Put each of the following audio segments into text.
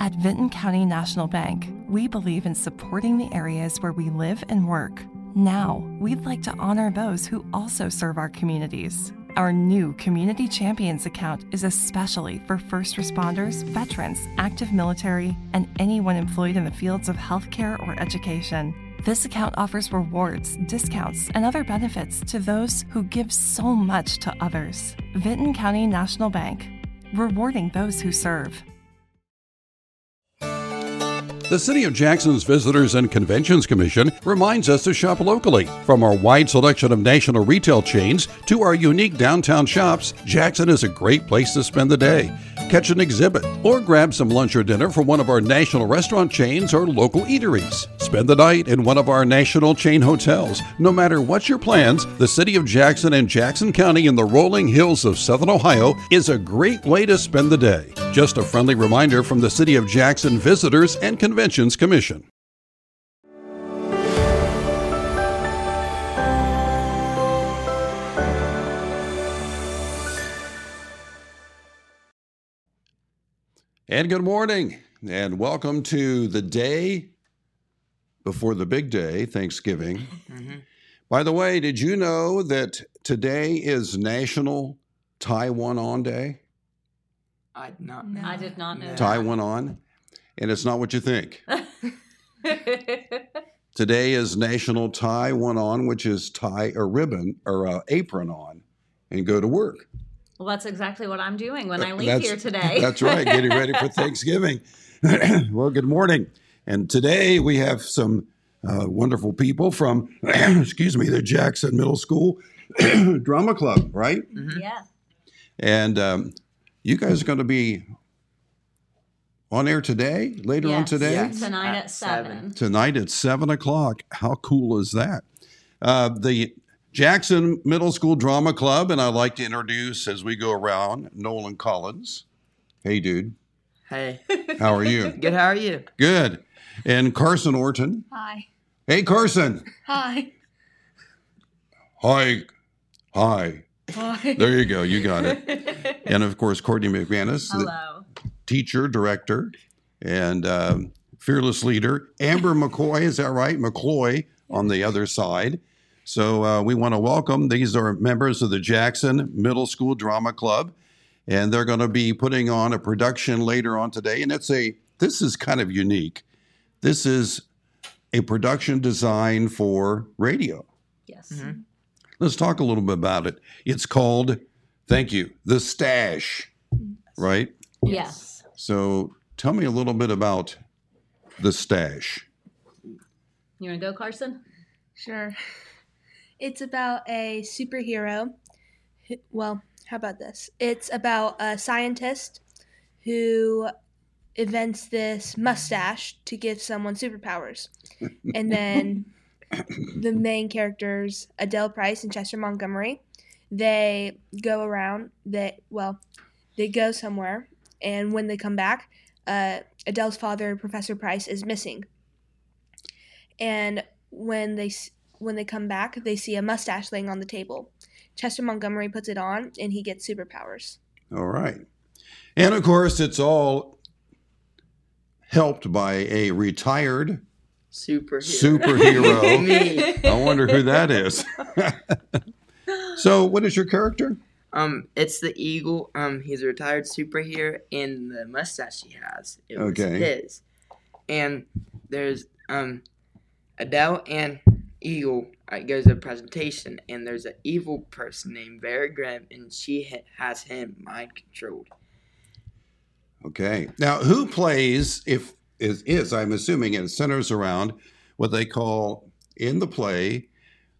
At Vinton County National Bank, we believe in supporting the areas where we live and work. Now, we'd like to honor those who also serve our communities. Our new Community Champions account is especially for first responders, veterans, active military, and anyone employed in the fields of healthcare or education. This account offers rewards, discounts, and other benefits to those who give so much to others. Vinton County National Bank, rewarding those who serve. The City of Jackson's Visitors and Conventions Commission reminds us to shop locally. From our wide selection of national retail chains to our unique downtown shops, Jackson is a great place to spend the day. Catch an exhibit or grab some lunch or dinner from one of our national restaurant chains or local eateries. Spend the night in one of our national chain hotels. No matter what your plans, the City of Jackson and Jackson County in the rolling hills of Southern Ohio is a great way to spend the day. Just a friendly reminder from the City of Jackson Visitors and Conventions Commission. And good morning, and welcome to the day before the big day, Thanksgiving. Mm-hmm. By the way, did you know that today is National Tie One On Day? I did not know. I did not know. Tie One On, and it's not what you think. Today is National Tie One On, which is tie a ribbon or a apron on and go to work. Well, that's exactly what I'm doing when I leave That's- here today. That's right, getting ready for Thanksgiving. well, good morning. And today we have some uh, wonderful people from, excuse me, the Jackson Middle School Drama Club, right? yeah. And um, you guys are going to be on air today, later on today? Yes. Tonight At at seven. seven. tonight at seven o'clock. How cool is that? Uh, the Jackson Middle School Drama Club, and I'd like to introduce as we go around Nolan Collins. Hey, dude, Hey, how are you? good. How are you? Good. And Carson Orton. Hi. Hey, Carson. Hi. Hi. Hi. Hi. There you go. You got it. And of course, Courtney McManus, the Hello. teacher, director, and um, fearless leader. Amber McCoy, is that right? McCloy on the other side. So uh, we want to welcome. These are members of the Jackson Middle School Drama Club, and they're going to be putting on a production later on today. And it's a this is kind of unique. This is a production designed for radio. Yes. Mhm. Let's talk a little bit about it. It's called, thank you, The Stash, right? Yes. So tell me a little bit about The Stash. You want to go, Carson? Sure. It's about a superhero. Well, how about this? It's about a scientist who invents this mustache to give someone superpowers. And then the main characters, Adele Price and Chester Montgomery, they go around, they well, they go somewhere and when they come back, uh, Adele's father, Professor Price, is missing. And when they when they come back, they see a mustache laying on the table. Chester Montgomery puts it on, and he gets superpowers. All right. And of course, it's all helped by a retired Superhero. superhero. I wonder who that is. so, what is your character? Um, it's the eagle. Um, he's a retired superhero, and the mustache he has, it was Okay. his. And there's um, Adele and Eagle. uh, goes to a presentation, and there's an evil person named Vera Grimm, and she ha- has him mind controlled. Okay. Now, who plays, if is, is I'm assuming it centers around what they call in the play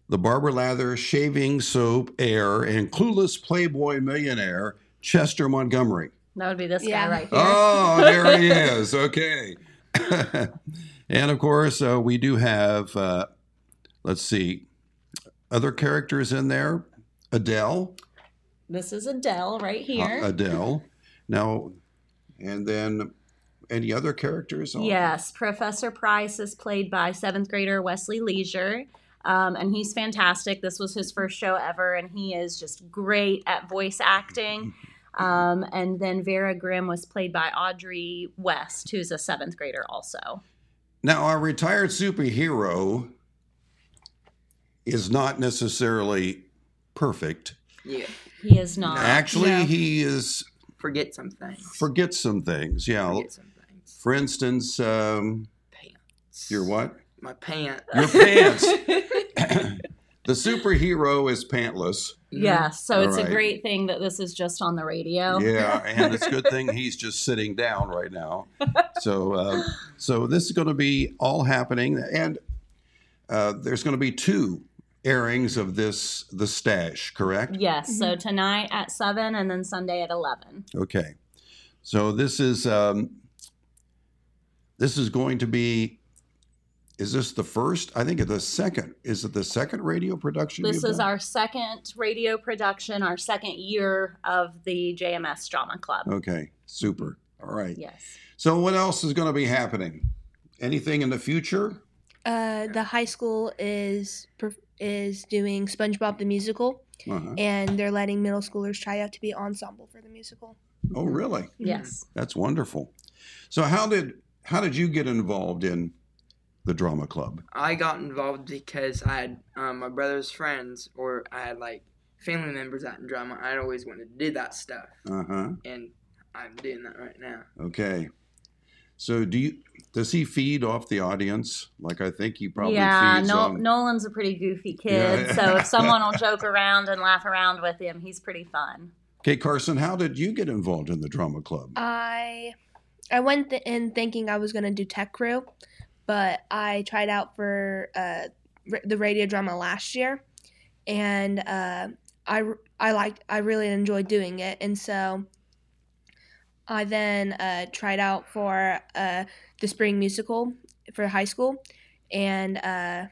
the barber lather, shaving soap, heir, and clueless playboy millionaire Chester Montgomery. That would be this Yeah. guy right here. Oh, there he is. Okay. and of course, uh, we do have, uh, let's see, other characters in there. Adele. This is Adele right here. Uh, Adele. Now, and then any other characters? on- Yes, Professor Price is played by seventh grader Wesley Leisure. Um, and he's fantastic. This was his first show ever, and he is just great at voice acting. Um, and then Vera Grimm was played by Audrey West, who's a seventh grader also. Now, our retired superhero is not necessarily perfect. Yeah. He is not. Actually, No. he is Forget some things. forgets some things. Yeah. Forget some things. For instance, um, Pants. your what? My pants. Your pants. the superhero is pantless. Yes, so it's Alright. a great thing that this is just on the radio. Yeah, and it's a good thing he's just sitting down right now. So, uh, so this is going to be all happening, and uh, there's going to be two airings of this, the stash, correct? Yes, so tonight at 7 and then Sunday at 11. Okay. So this is um, this is going to be. Is this the first? I think it's the second. Is it the second radio production? This is done? our second radio production, our second year of the JMS Drama Club. Okay, super. All right. Yes. So what else is going to be happening? Anything in the future? Uh, the high school is perf- is doing SpongeBob the musical, Uh-huh. and they're letting middle schoolers try out to be ensemble for the musical. Oh, really? Yes. That's wonderful. So how did how did you get involved in the drama club? I got involved because I had um, my brother's friends, or I had like family members out in drama. I'd always wanted to do that stuff, Uh huh. and I'm doing that right now. Okay. So do you? Does he feed off the audience? Like I think he probably yeah, feeds no, on. Nolan's a pretty goofy kid. Yeah. so if someone will joke around and laugh around with him, he's pretty fun. Okay, Carson, how did you get involved in the drama club? I I went th- in thinking I was gonna do tech crew, but I tried out for uh, r- the radio drama last year, and uh, I r- I liked I really enjoyed doing it, and so I then uh, tried out for uh, the spring musical for high school, and uh,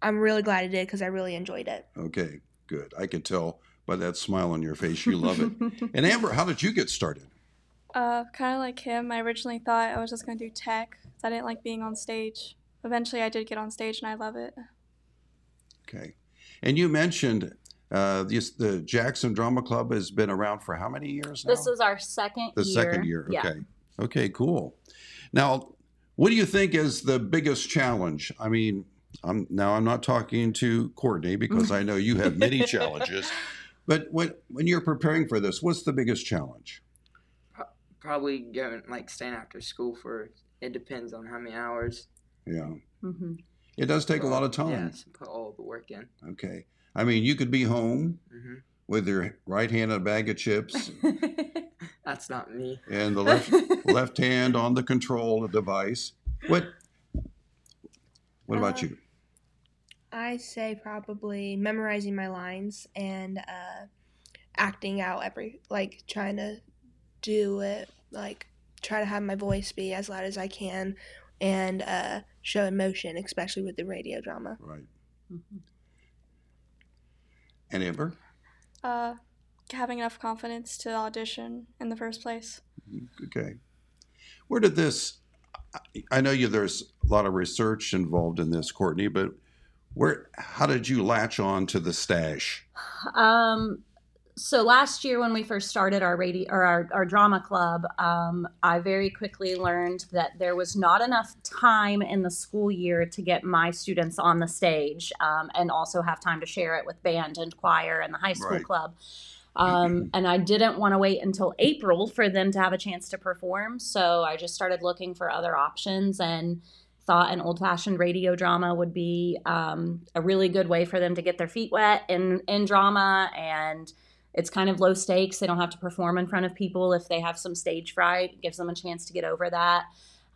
I'm really glad I did because I really enjoyed it. Okay, good. I could tell by that smile on your face you love it. and Amber, how did you get started? Uh, kind of like him. I originally thought I was just gonna do tech 'cause I didn't like being on stage. Eventually, I did get on stage, and I love it. Okay. And you mentioned uh, this, the Jackson Drama Club has been around for how many years now? This is our second the year. second year. Yeah. Okay. Okay, cool. Now, what do you think is the biggest challenge? I mean, I'm now I'm not talking to Courtney because I know you have many challenges. But when when you're preparing for this, what's the biggest challenge? Probably going like staying after school for. It depends on how many hours. Yeah. Mm-hmm. It does take a lot of time. Yes, put all the work in. Okay. I mean, you could be home hmm with your right hand on a bag of chips That's not me. and the left left hand on the control device. What What about Uh, you? I say probably memorizing my lines and uh, acting out every like trying to do it like try to have my voice be as loud as I can and uh, show emotion, especially with the radio drama. Right. Mhm. And Amber? Uh, having enough confidence to audition in the first place. Okay. Where did this? I- I know you. There's a lot of research involved in this, Courtney. But where? How did you latch on to the stash? Um, so last year when we first started our radio or our, our drama club, um, I very quickly learned that there was not enough time in the school year to get my students on the stage um, and also have time to share it with band and choir and the high school Right. club. Um, and I didn't want to wait until April for them to have a chance to perform. So I just started looking for other options and thought an old fashioned radio drama would be um, a really good way for them to get their feet wet in, in drama. And it's kind of low stakes. They don't have to perform in front of people if they have some stage fright, it gives them a chance to get over that.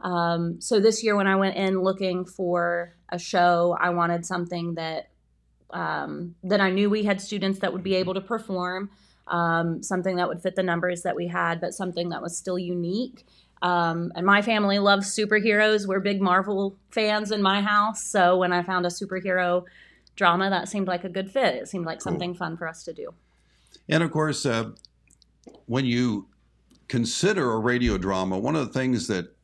Um, so this year, when I went in looking for a show, I wanted something that um, that I knew we had students that would be able to perform. Um, something that would fit the numbers that we had, but something that was still unique. Um, and my family loves superheroes. We're big Marvel fans in my house. So when I found a superhero drama, that seemed like a good fit. It seemed like Cool. something fun for us to do. And of course, uh, when you consider a radio drama, one of the things that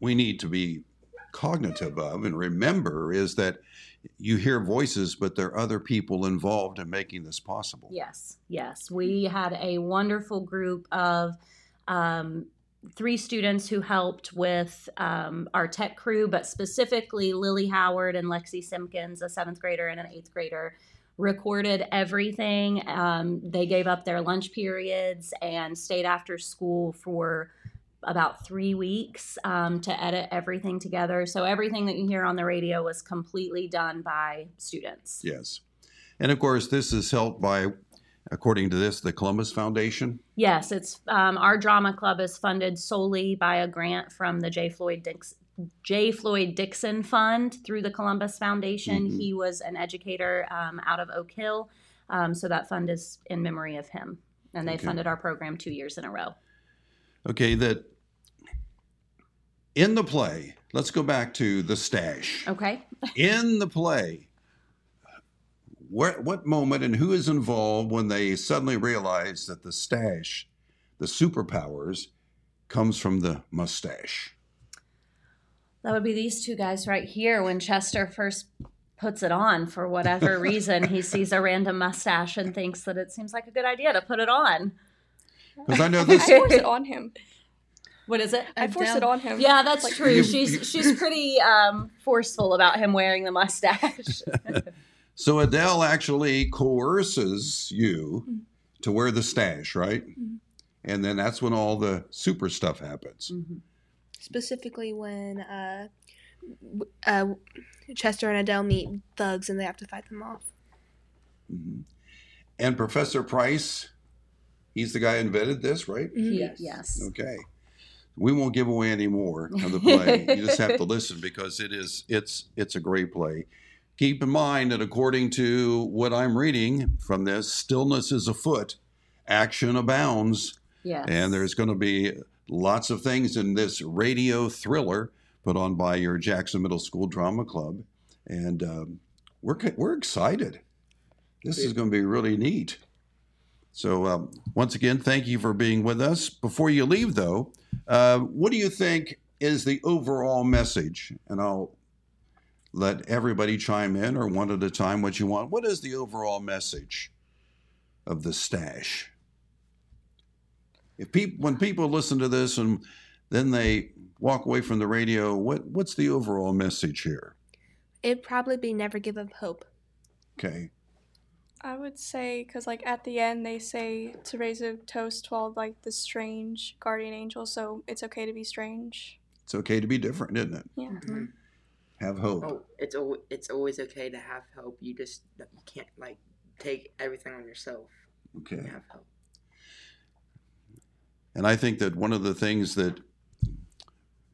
we need to be cognitive of and remember is that you hear voices, but there are other people involved in making this possible. Yes, yes. We had a wonderful group of um, three students who helped with um, our tech crew, but specifically Lily Howard and Lexi Simpkins, a seventh grader and an eighth grader, recorded everything. Um, they gave up their lunch periods and stayed after school for about three weeks um, to edit everything together. So everything that you hear on the radio was completely done by students. Yes. And of course, this is helped by, according to this, the Columbus Foundation. Yes, it's um, our drama club is funded solely by a grant from the J. Floyd Dix, J. Floyd Dixon Fund through the Columbus Foundation. Mhm. He was an educator um, out of Oak Hill, um, so that fund is in memory of him, and they Okay. funded our program two years in a row. Okay, that in the play, let's go back to the stash. Okay. in the play, what what moment and who is involved when they suddenly realize that the stash, the superpowers, comes from the mustache? That would be these two guys right here. When Chester first puts it on, for whatever reason, he sees a random mustache and thinks that it seems like a good idea to put it on. Because I know I this. forced it on him. What is it? I forced it on him. Yeah, that's Like- true. You- she's you- she's pretty um, forceful about him wearing the mustache. So Adele actually coerces you to wear the stash, right? And then that's when all the super stuff happens. Specifically when uh, uh, Chester and Adele meet thugs and they have to fight them off. Mhm. And Professor Price, he's the guy who invented this, right? Yes. yes. Okay. We won't give away any more of the play. you just have to listen because it is it's it's a great play. Keep in mind that according to what I'm reading from this, stillness is afoot, action abounds, Yes. and there's going to be lots of things in this radio thriller put on by your Jackson Middle School Drama Club, and um, we're we're excited. This is going to be really neat. So um, once again, thank you for being with us. Before you leave, though, uh, what do you think is the overall message? And I'll let everybody chime in, or one at a time, what you want. What is the overall message of the stash? If people, when people listen to this and then they walk away from the radio, what what's the overall message here? It'd probably be never give up hope. Okay, I would say because like at the end they say to raise a toast to all like the strange guardian angels, so it's okay to be strange. it's okay to be different, isn't it? Yeah. Mm-hmm. Mm-hmm. Have hope. Oh, it's al- it's always okay to have hope. You just you can't like take everything on yourself. Okay. You have hope. And I think that one of the things that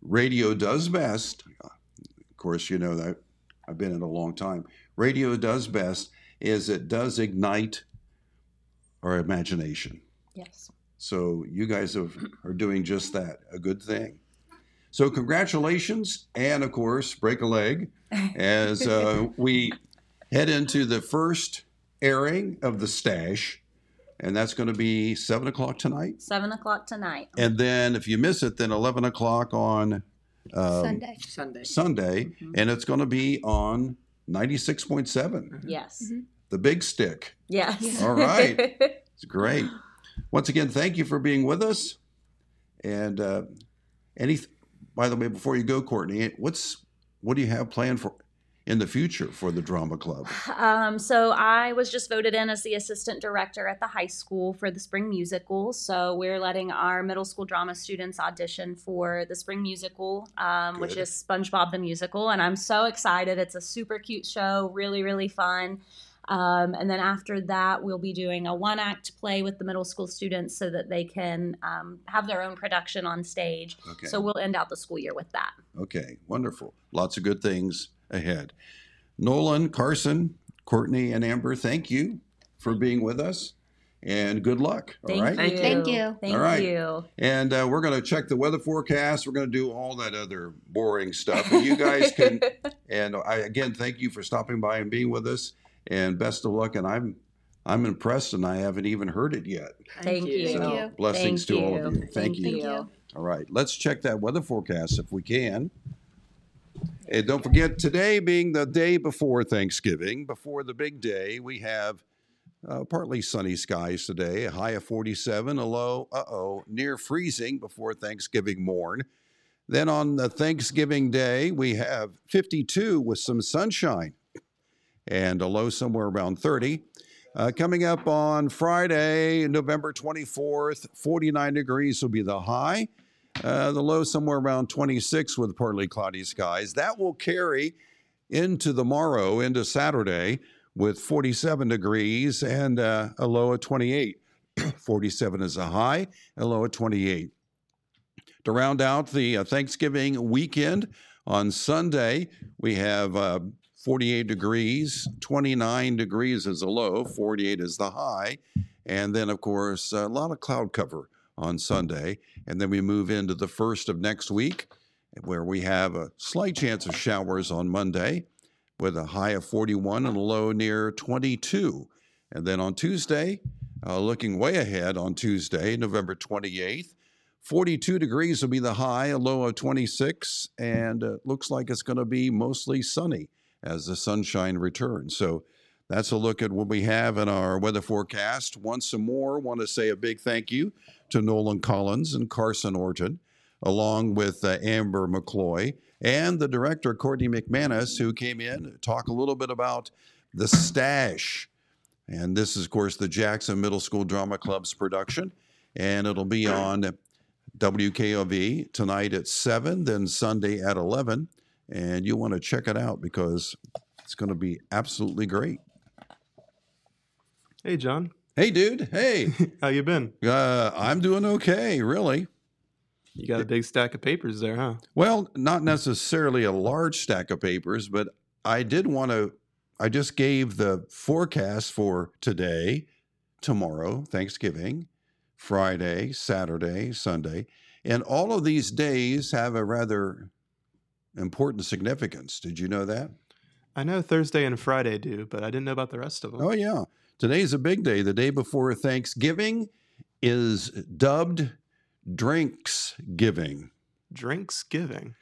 radio does best, of course, you know that I've been in a long time, radio does best is it does ignite our imagination. Yes. So you guys have, are doing just that, a good thing. So congratulations, and of course, break a leg as uh, we head into the first airing of the stash, and that's going to be seven o'clock tonight. Seven o'clock tonight. And then if you miss it, then 11 o'clock on um, Sunday. Sunday. Sunday, Mhm. and it's going to be on 96.7, Yes. Mhm. The big stick. Yes. All right. It's great. Once again, thank you for being with us. And uh, any, by the way, before you go, Courtney, what's what do you have planned for in the future for the drama club? Um, so I was just voted in as the assistant director at the high school for the spring musical. So we're letting our middle school drama students audition for the spring musical, um, which is SpongeBob the musical, and I'm so excited. It's a super cute show, really really fun. Um, and then after that, we'll be doing a one act play with the middle school students so that they can um, have their own production on stage. Okay. So we'll end out the school year with that. Okay, wonderful. Lots of good things ahead. Nolan, Carson, Courtney, and Amber, thank you for being with us. and good luck. All Thank right. you. Thank you. Thank All right. you. And uh, we're going to check the weather forecast. We're going to do all that other boring stuff. And you guys can. and I again thank you for stopping by and being with us. And best of luck. And I'm I'm impressed, and I haven't even heard it yet. Thank you. So you. blessings Thank to all of you. you. Thank, Thank you. You. All right, let's check that weather forecast if we can. And don't forget, today being the day before Thanksgiving, before the big day, we have uh, partly sunny skies today, a high of 47, a low, uh oh, near freezing before Thanksgiving morn. Then on the Thanksgiving day, we have 52 with some sunshine and a low somewhere around 30. Uh, coming up on Friday, November 24th, 49 degrees will be the high. Uh, the low somewhere around 26 with partly cloudy skies. That will carry into the morrow, into Saturday, with 47 degrees and uh, a low of 28. 47 is a high, a low of 28. To round out the uh, Thanksgiving weekend, on Sunday, we have uh, 48 degrees, 29 degrees is a low, 48 is the high. And then, of course, a lot of cloud cover on Sunday. And then we move into the first of next week, where we have a slight chance of showers on Monday with a high of 41 and a low near 22. And then on Tuesday, uh, looking way ahead on Tuesday, November 28th, 42 degrees will be the high, a low of 26, and uh, looks like it's going to be mostly sunny as the sunshine returns. So that's a look at what we have in our weather forecast. Once more, want to say a big thank you to Nolan Collins and Carson Orton, along with uh, Amber McCloy and the director, Courtney McManus, who came in to talk a little bit about the stash. And this is, of course, the Jackson Middle School Drama Club's production. And it'll be on WKOV tonight at 7, then Sunday at 11. And you want to check it out because it's going to be absolutely great. Hey, John. Hey, dude. Hey. How you been? Uh, I'm doing okay, really. You got a big stack of papers there, huh? Well, not necessarily a large stack of papers, but I did want to. I just gave the forecast for today, tomorrow, Thanksgiving, Friday, Saturday, Sunday. And all of these days have a rather important significance. Did you know that? I know Thursday and Friday do, but I didn't know about the rest of them. Oh, yeah. Today's a big day. The day before Thanksgiving is dubbed Drinks Giving. Drinks giving.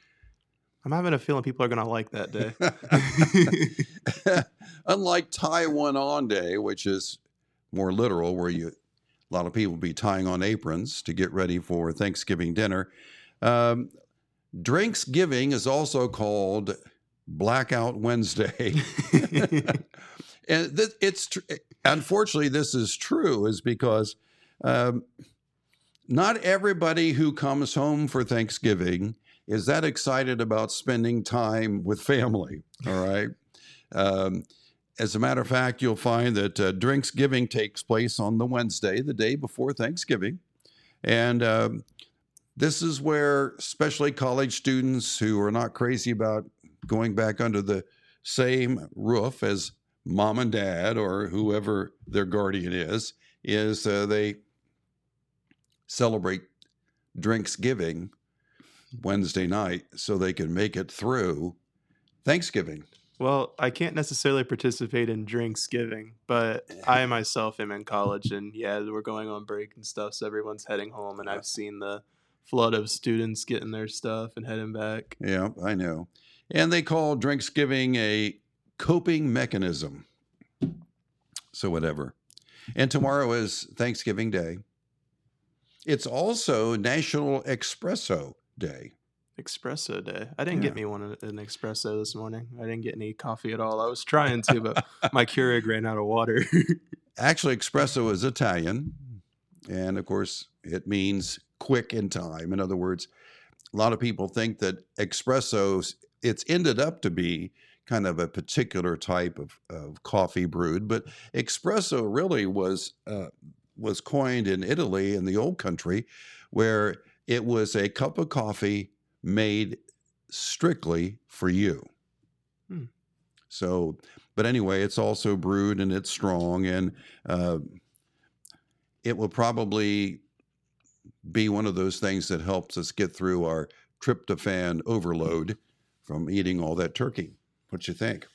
I'm having a feeling people are going to like that day. Unlike Tie One On Day, which is more literal, where you a lot of people be tying on aprons to get ready for Thanksgiving dinner. Um, Drinks Giving is also called Blackout Wednesday. and th- it's tr- unfortunately this is true is because um, not everybody who comes home for Thanksgiving is that excited about spending time with family. All right. Um, as a matter of fact, you'll find that uh, drinks giving takes place on the Wednesday, the day before Thanksgiving, and um, this is where, especially college students who are not crazy about going back under the same roof as mom and dad or whoever their guardian is, is uh, they celebrate drinks giving Wednesday night so they can make it through Thanksgiving. well, I can't necessarily participate in drinks giving, but I myself am in college and yeah, we're going on break and stuff, so everyone's heading home and I've seen the flood of students getting their stuff and heading back. Yeah, I know. And they call drinks giving a coping mechanism. So, whatever. And tomorrow is Thanksgiving Day. It's also National Espresso Day. Espresso day. I didn't Yeah. get me one an espresso this morning. I didn't get any coffee at all. I was trying to, but my Keurig ran out of water. Actually, espresso is Italian. And of course, it means quick in time. In other words, a lot of people think that espressos, it's ended up to be kind of a particular type of, of coffee brewed, but espresso really was uh, was coined in Italy in the old country, where it was a cup of coffee made strictly for you. Hmm. So, but anyway, it's also brewed and it's strong and uh, it will probably be one of those things that helps us get through our tryptophan overload from eating all that turkey. What you think?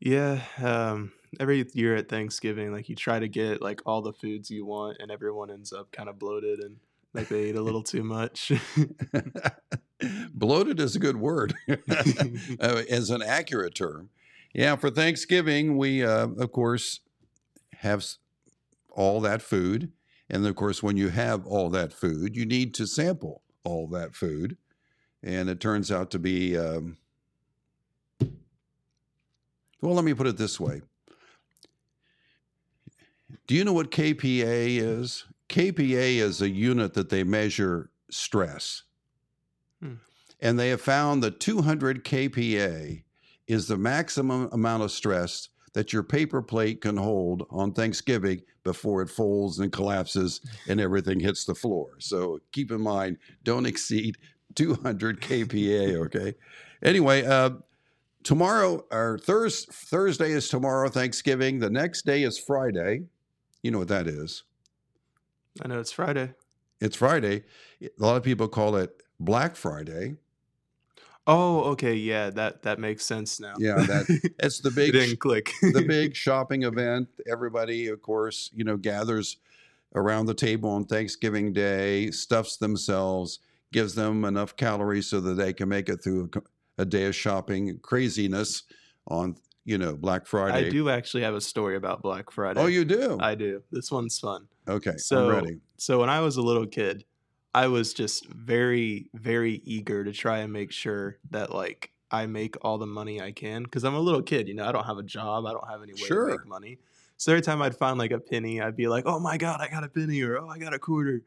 Yeah, um, every year at Thanksgiving, like you try to get like all the foods you want, and everyone ends up kind of bloated and like they ate a little too much. Bloated is a good word, uh, as an accurate term. Yeah, for Thanksgiving, we uh, of course have all that food, and of course, when you have all that food, you need to sample all that food, and it turns out to be. Um, well, let me put it this way. Do you know what KPA is? KPA is a unit that they measure stress. Hmm. And they have found that 200 KPA is the maximum amount of stress that your paper plate can hold on Thanksgiving before it folds and collapses and everything hits the floor. So keep in mind, don't exceed 200 KPA, okay? Anyway, uh, tomorrow, or Thurs Thursday is tomorrow, Thanksgiving. The next day is Friday. You know what that is. I know it's Friday. It's Friday. A lot of people call it Black Friday. Oh, okay, yeah, that that makes sense now. Yeah, that it's the it big didn't click. the big shopping event. Everybody, of course, you know, gathers around the table on Thanksgiving Day, stuffs themselves, gives them enough calories so that they can make it through a, a day of shopping craziness on, you know, Black Friday. I do actually have a story about Black oh, Friday. Oh, you do? I do. This one's fun. okay, So, I'm ready. so when I was a little kid, I was just very, very eager to try and make sure that like I make all the money I can because I'm a little kid. You know, I don't have a job. I don't have any way Sure. to make money. So every time I'd find like a penny, I'd be like, "Oh my god, I got a penny!" or "Oh, I got a quarter."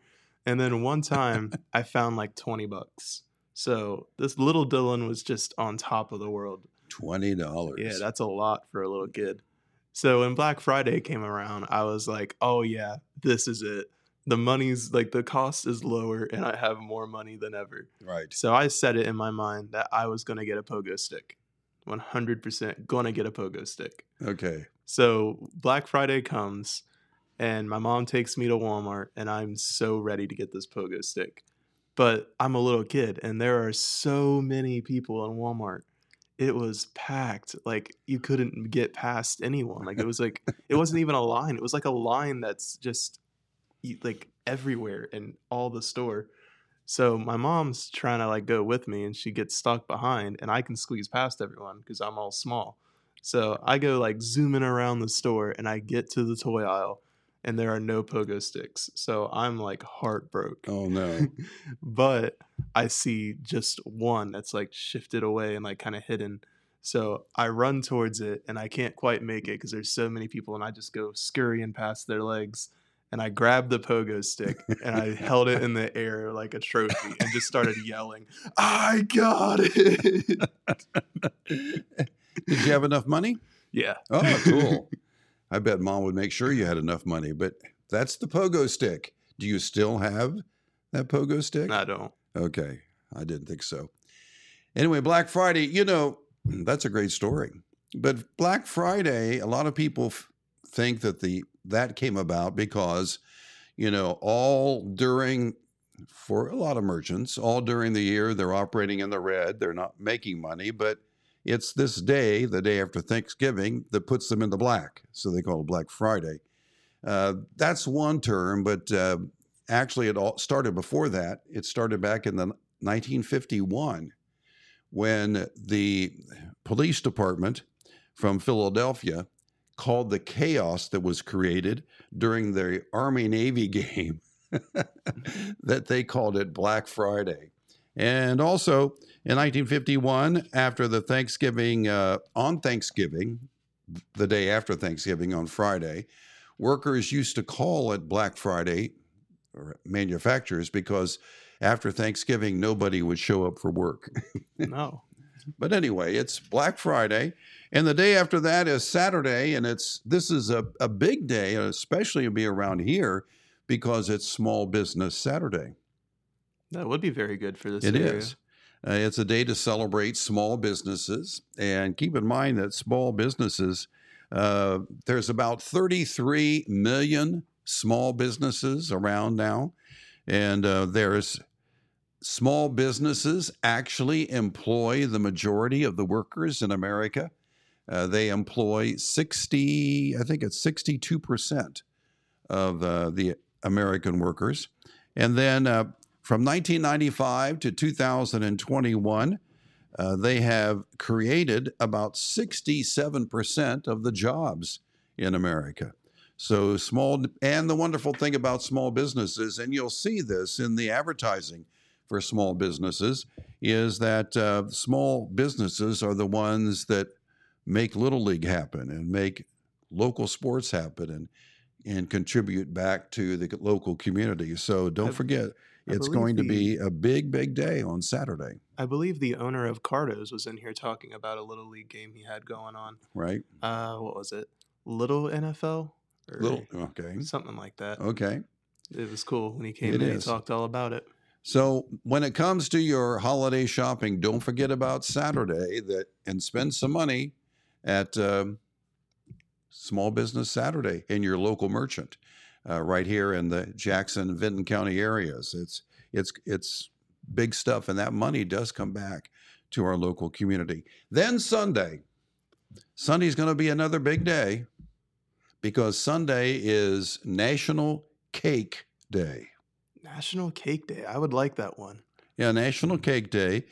And then one time, I found like twenty bucks. So this little Dylan was just on top of the world. Twenty dollars. Yeah, that's a lot for a little kid. So when Black Friday came around, I was like, oh yeah, this is it. The money's like the cost is lower and I have more money than ever. right. So I set it in my mind that I was going to get a pogo stick. 100% going to get a pogo stick. Okay. So Black Friday comes and my mom takes me to Walmart and I'm so ready to get this pogo stick. But I'm a little kid and there are so many people in Walmart. It was packed. Like you couldn't get past anyone. Like it was like it wasn't even a line. It was like a line that's just like everywhere in all the store. So my mom's trying to like go with me and she gets stuck behind and I can squeeze past everyone because I'm all small. So I go like zooming around the store and I get to the toy aisle and there are no pogo sticks. So I'm like heartbroken. Oh no. but I see just one that's like shifted away and like kind of hidden. So I run towards it and I can't quite make it because there's so many people and I just go scurrying past their legs and I grabbed the pogo stick and I held it in the air like a trophy and just started yelling, I got it. Did you have enough money? yeah. Oh, cool. I bet mom would make sure you had enough money, but that's the pogo stick. Do you still have that pogo stick? I don't. Okay. I didn't think so. Anyway, Black Friday, you know, that's a great story. But Black Friday, a lot of people f- think that the that came about because, you know, all during for a lot of merchants, all during the year they're operating in the red, they're not making money, but it's this day, the day after Thanksgiving, that puts them in the black. So they call it Black Friday. Uh, that's one term, but uh, actually, it all started before that. It started back in the 1951 when the police department from Philadelphia called the chaos that was created during the Army Navy game that they called it Black Friday. And also in 1951, after the Thanksgiving, uh, on Thanksgiving, the day after Thanksgiving on Friday, workers used to call it Black Friday, or manufacturers, because after Thanksgiving, nobody would show up for work. No. But anyway, it's Black Friday, and the day after that is Saturday, and it's this is a, a big day, especially to be around here because it's Small Business Saturday. That would be very good for this It area. is. Uh, it's a day to celebrate small businesses, and keep in mind that small businesses. Uh, there's about 33 million small businesses around now, and uh, there's small businesses actually employ the majority of the workers in America. Uh, they employ 60, I think it's 62% of uh, the American workers. And then uh, from 1995 to 2021, uh, they have created about 67% of the jobs in America. So, small, and the wonderful thing about small businesses, and you'll see this in the advertising for small businesses, is that uh, small businesses are the ones that make Little League happen and make local sports happen and, and contribute back to the local community. So, don't I- forget, I it's going to be a big, big day on Saturday, I believe the owner of Cardos was in here talking about a little league game he had going on. right? Uh, what was it? Little NFL Little, okay. something like that. Okay. It was cool when he came It in. is. He talked all about it. So when it comes to your holiday shopping, don't forget about Saturday that and spend some money at um, Small Business Saturday in your local merchant, uh, right here in the Jackson Vinton County areas. It's it's it's big stuff, and that money does come back to our local community. Then Sunday, Sunday's going to be another big day because Sunday is National Cake Day. National Cake Day. I would like that one. Yeah, National Cake Day.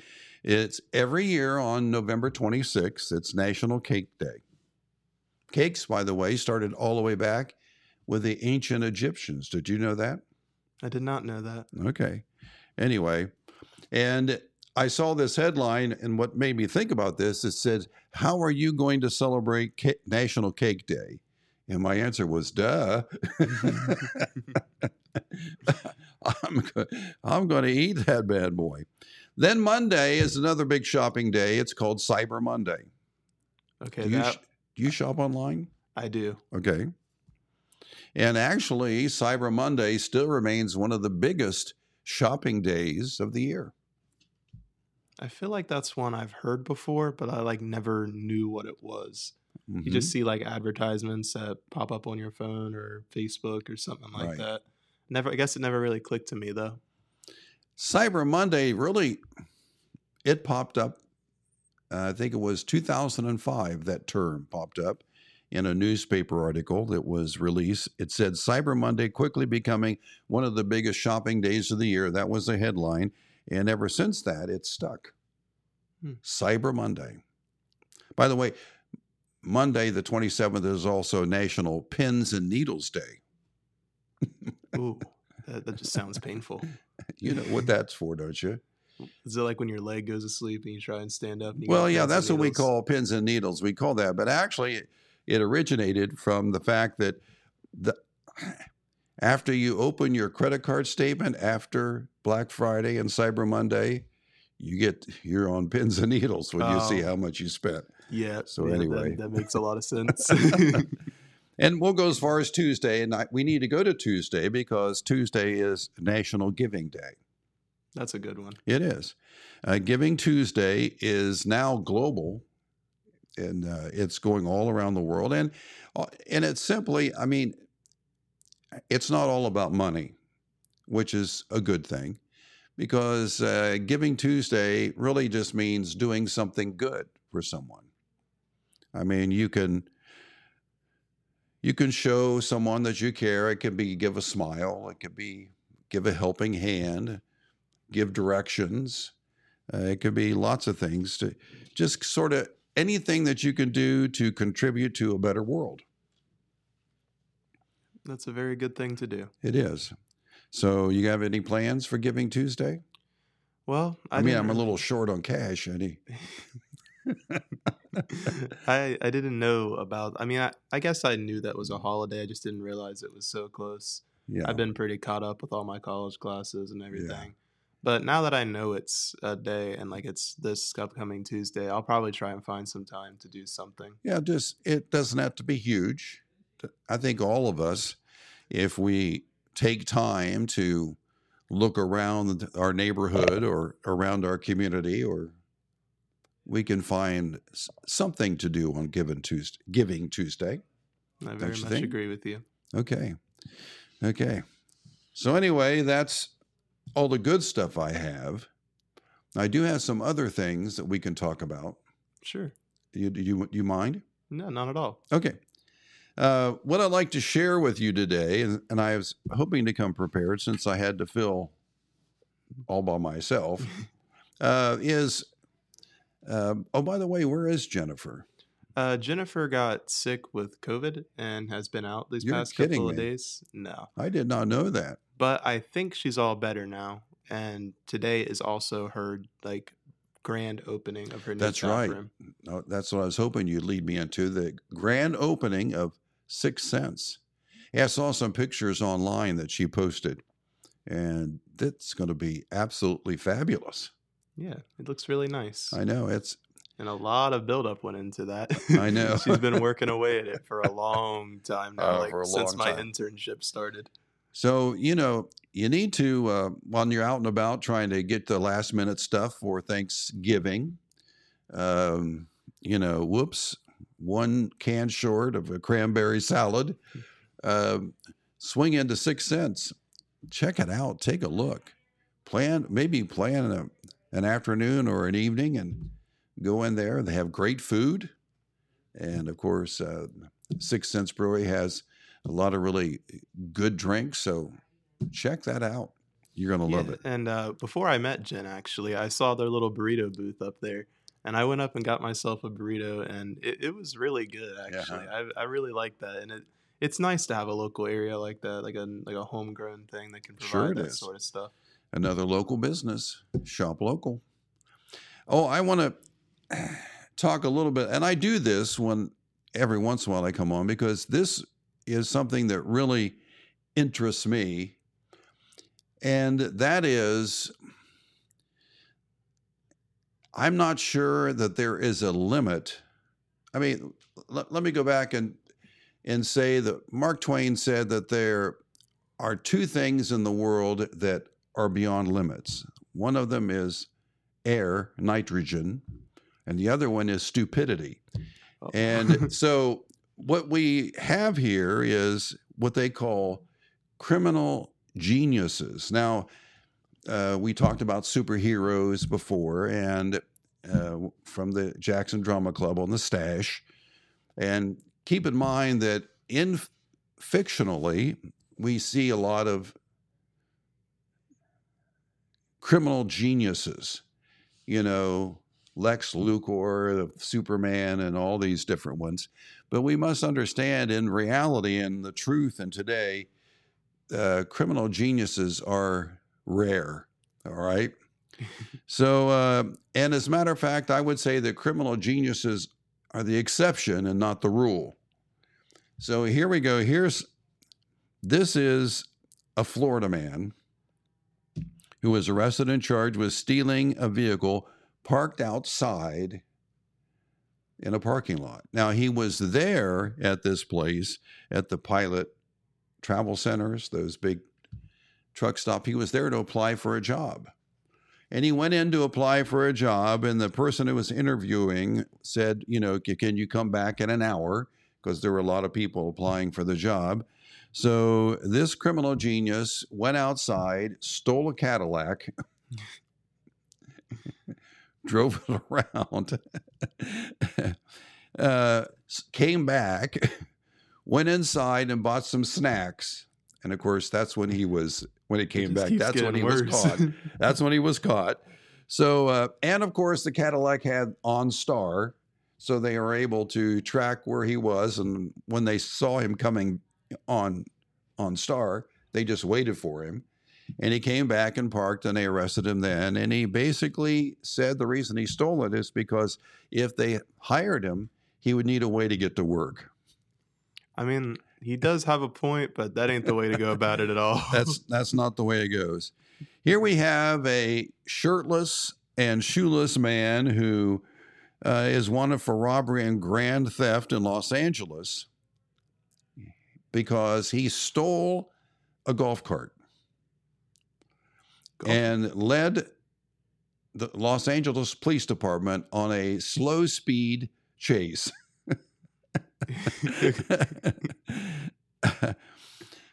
It's every year on November 26th. It's National Cake Day. Cakes, by the way, started all the way back with the ancient Egyptians. Did you know that? I did not know that. Okay. Anyway, and I saw this headline, and what made me think about this, it said, How are you going to celebrate Ca- National Cake Day? And my answer was, Duh. I'm, go- I'm going to eat that bad boy. Then Monday is another big shopping day. It's called Cyber Monday. Okay, Do you, that sh- do you shop online? I do. Okay. And actually, Cyber Monday still remains one of the biggest shopping days of the year. I feel like that's one I've heard before, but I like never knew what it was. You just Mhm. see like advertisements that pop up on your phone or Facebook or something like Right. that. Never I guess it never really clicked to me though. Cyber Monday really, it popped up. uh, I think it was 2005 that term popped up in a newspaper article that was released. It said Cyber Monday quickly becoming one of the biggest shopping days of the year. That was the headline. And ever since that, it's stuck. Hmm. Cyber Monday. By the way, Monday, the 27th, is also National Pins and Needles Day. Ooh, that, that just sounds painful. You know what that's for, don't you? Is it like when your leg goes to sleep and you try and stand up? And you Well, yeah, that's what we call pins and needles. We call that, but actually, it, originated from the fact that the after you open your credit card statement after Black Friday and Cyber Monday, you get you're on pins and needles when you see Oh. how much you spent. Yeah. So yeah, that- anyway. that, makes a lot of sense. And we'll go as far as Tuesday, and I, we need to go to Tuesday because Tuesday is National Giving Day. that's a good one. It is. Uh, Giving Tuesday is now global, and uh, it's going all around the world. And uh, and it's simply, I mean, it's not all about money, which is a good thing, because uh, Giving Tuesday really just means doing something good for someone. I mean, you can you can show someone that you care. It could be give a smile. It could be give a helping hand give directions. Uh, it could be lots of things to just sort of anything that you can do to contribute to a better world. That's a very good thing to do. It is. So, you have any plans for Giving Tuesday? Well, I, I, mean, I'm a little short on cash. Any? I I didn't know about. I mean, I, I guess I knew that was a holiday. I just didn't realize it was so close. Yeah. I've been pretty caught up with all my college classes and everything. But now that I know it's a day and like it's this upcoming Tuesday, I'll probably try and find some time to do something. Yeah, just it doesn't have to be huge. I think all of us, if we take time to look around our neighborhood or around our community, or we can find something to do on Giving Tuesday. Giving Tuesday. I very much think? agree with you. Okay. Okay. So anyway, that's all the good stuff I have. I do have some other things that we can talk about. Sure. You do you you mind? No, not at all. Okay. Uh, what I'd like to share with you today, and, and I was hoping to come prepared since I had to fill all by myself, uh, is uh, oh, by the way, where is Jennifer? Uh, Jennifer got sick with COVID and has been out these You're past couple of days. No, I did not know that. but I think she's all better now. And today is also her like grand opening of her new That's right. room. No, that's what I was hoping you'd lead me into the grand opening of Six Cents. Yeah, I saw some pictures online that she posted, and that's going to be absolutely fabulous. Yeah, it looks really nice. I know it's and a lot of buildup went into that. I know. She's been working away at it for a long time now, Oh, like for a since long my time. internship started. so you know you need to uh, when you're out and about trying to get the last minute stuff for Thanksgiving. Um, you know, whoops, one can short of a cranberry salad. Um, swing into Six Cents. Check it out. Take a look. Plan maybe plan a, an afternoon or an evening and go in there. They have great food, and of course, uh, Six Cents Brewery has a lot of really good drinks. So check that out. You're gonna love Yeah, it. And uh, before I met Jen, actually, I saw their little burrito booth up there, and I went up and got myself a burrito, and it, it was really good. Actually, I, I really like that, and it it's nice to have a local area like that, like a like a homegrown thing that can provide Sure that is. sort of stuff. Another local business. Shop local. Oh, I want to talk a little bit, and I do this when every once in a while I come on because this is something that really interests me, and that is. I'm not sure that there is a limit. I mean, let, let me go back and and say that Mark Twain said that there are two things in the world that are beyond limits. One of them is air, nitrogen, and the other one is stupidity. Oh. And so, what we have here is what they call criminal geniuses. Now, uh, we talked about superheroes before, and uh, from the Jackson Drama Club on the Stash. And keep in mind that in fictionally, we see a lot of criminal geniuses. You know, Lex Luthor, Superman, and all these different ones. But we must understand in reality and the truth and today, uh, criminal geniuses are rare. All right. so, uh, and as a matter of fact, I would say that criminal geniuses are the exception and not the rule. So here we go. Here's this is a Florida man who was arrested and charged with stealing a vehicle parked outside in a parking lot. Now, he was there at this place at the Pilot Travel Centers, those big truck stop. He was there to apply for a job. And he went in to apply for a job, and the person who was interviewing said, You know, can you come back in an hour? Because there were a lot of people applying for the job. So this criminal genius went outside, stole a Cadillac, drove it around, uh, came back, went inside and bought some snacks. And of course, that's when he was when it came just back. That's when he getting was caught. That's when he was caught. So, uh, and of course, the Cadillac had OnStar, so they were able to track where he was. And when they saw him coming on OnStar, they just waited for him. And he came back and parked, and they arrested him then. And he basically said the reason he stole it is because if they hired him, he would need a way to get to work. I mean, he does have a point, but that ain't the way to go about it at all. That's that's not the way it goes. Here we have a shirtless and shoeless man who uh, is wanted for robbery and grand theft in Los Angeles because he stole a golf cart Golf- and led the Los Angeles Police Department on a slow speed chase.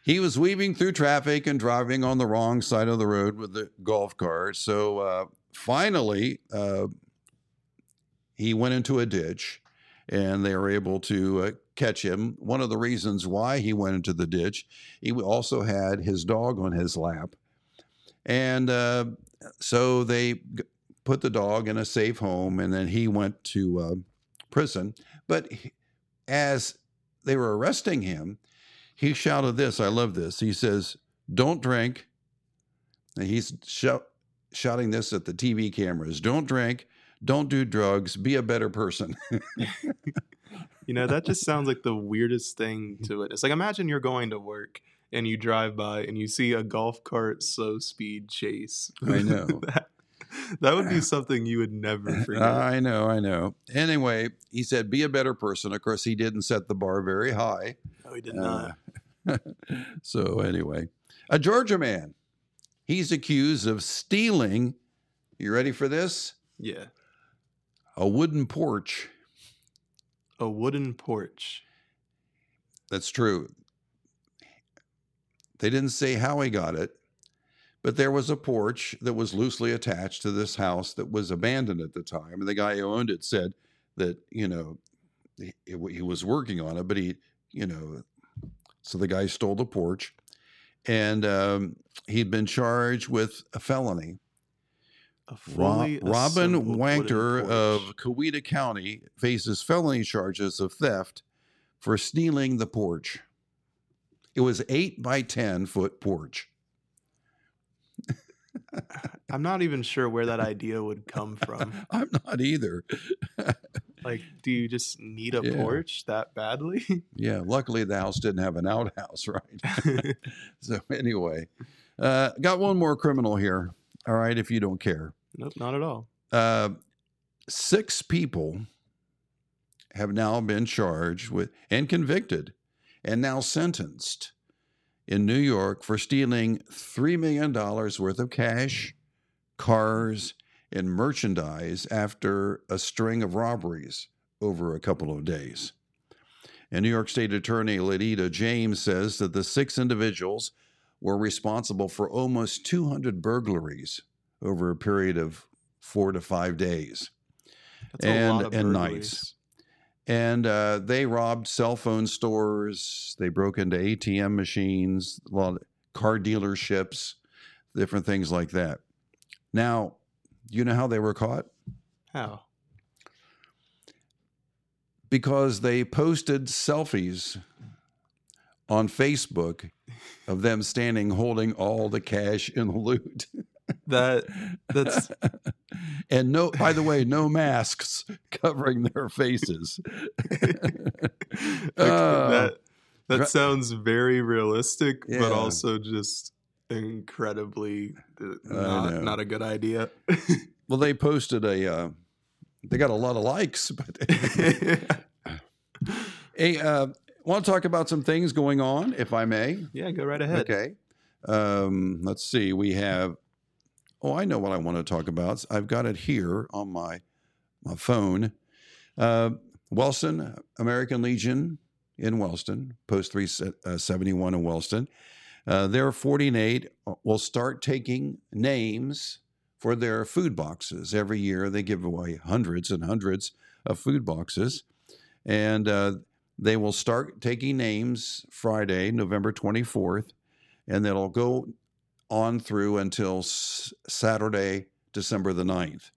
he was weaving through traffic and driving on the wrong side of the road with the golf cart. So uh, finally, uh, he went into a ditch and they were able to uh, catch him. One of the reasons why he went into the ditch, he also had his dog on his lap. And uh, so they put the dog in a safe home and then he went to uh, prison. But as they were arresting him, he shouted this. I love this. He says, Don't drink. And he's shout, shouting this at the TV cameras Don't drink. Don't do drugs. Be a better person. You know, that just sounds like the weirdest thing to witness. Like, imagine you're going to work and you drive by and you see a golf cart slow speed chase. I know. that, that would be something you would never forget. I know, I know. Anyway, he said, Be a better person. Of course, he didn't set the bar very high. no, he did not. Uh, so, anyway, a Georgia man. He's accused of stealing, you ready for this? yeah. A wooden porch. A wooden porch. That's true. They didn't say how he got it, but there was a porch that was loosely attached to this house that was abandoned at the time. And the guy who owned it said that, you know, he, he was working on it, but he, you know, so the guy stole the porch and um, he'd been charged with a felony. A Ro- fully Robin Wankter of. Coweta County faces felony charges of theft for stealing the porch. It was eight by 10 foot porch. I'm not even sure where that idea would come from. I'm not either. Like, do you just need a Yeah. porch that badly? Yeah, luckily the house didn't have an outhouse, right? so, anyway, uh, got one more criminal here. All right, if you don't care. nope, not at all. Uh, six people have now been charged with and convicted and now sentenced in New York for stealing $3 million worth of cash, cars, and merchandise after a string of robberies over a couple of days. And New York State Attorney Letitia James says that the six individuals were responsible for almost 200 burglaries over a period of four to five days. That's And- and nights. And uh, they robbed cell phone stores. They broke into ATM machines, a lot of car dealerships, different things like that. Now, you know how they were caught? How? Because they posted selfies on Facebook of them standing holding all the cash in the loot. That that's and no, by the way, no masks covering their faces. Uh, that that sounds very realistic, Yeah. but also just incredibly uh, not, not a good idea. well, they posted a. Uh, they got a lot of likes, but hey, uh, want to talk about some things going on, if I may? yeah, go right ahead. Okay. Um, let's see. We have. Oh, I know what I want to talk about. I've got it here on my my phone. Uh, Wellston American Legion in Wellston, Post three seventy one in Wellston. Uh, their 48 will start taking names for their food boxes. Every year they give away hundreds and hundreds of food boxes. And uh, they will start taking names Friday, November 24th, and it'll go on through until Saturday, December the 9th.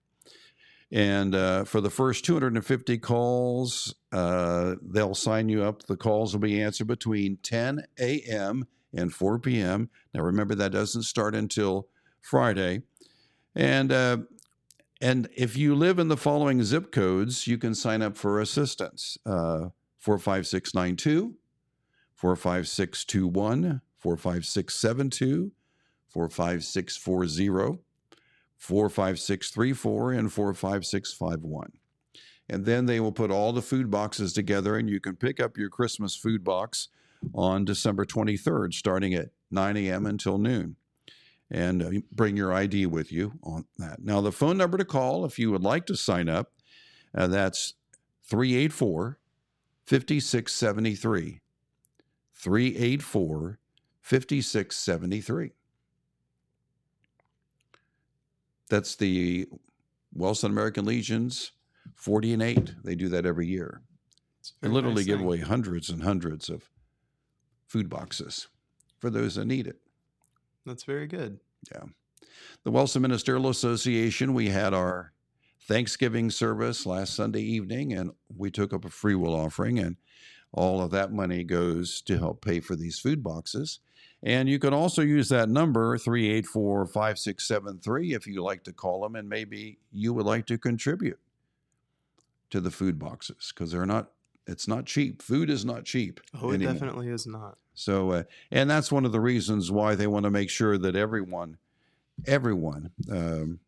And uh, for the first 250 calls, uh, they'll sign you up. The calls will be answered between 10 a.m. and 4 p.m. Now, remember, that doesn't start until Friday. And uh, and if you live in the following zip codes, you can sign up for assistance uh, 45692, 45621, 45672, 45640, 45634, and 45651. And then they will put all the food boxes together, and you can pick up your Christmas food box on December 23rd, starting at 9 a.m. until noon and uh, bring your ID with you on that. Now, the phone number to call if you would like to sign up, uh, that's 384 5673. 384 5673. That's the Wellston American Legion's 40 and 8. They do that every year. It's a They literally nice give thing. away hundreds and hundreds of food boxes for those that need it. That's very good. Yeah. The Wellston Ministerial Association, we had our Thanksgiving service last Sunday evening, and we took up a free will offering, and all of that money goes to help pay for these food boxes. And you can also use that number, 384 5673, if you like to call them, and maybe you would like to contribute to the food boxes because they're not, it's not cheap. Food is not cheap. Oh, it anymore. definitely is not. So, uh, and that's one of the reasons why they want to make sure that everyone, everyone um,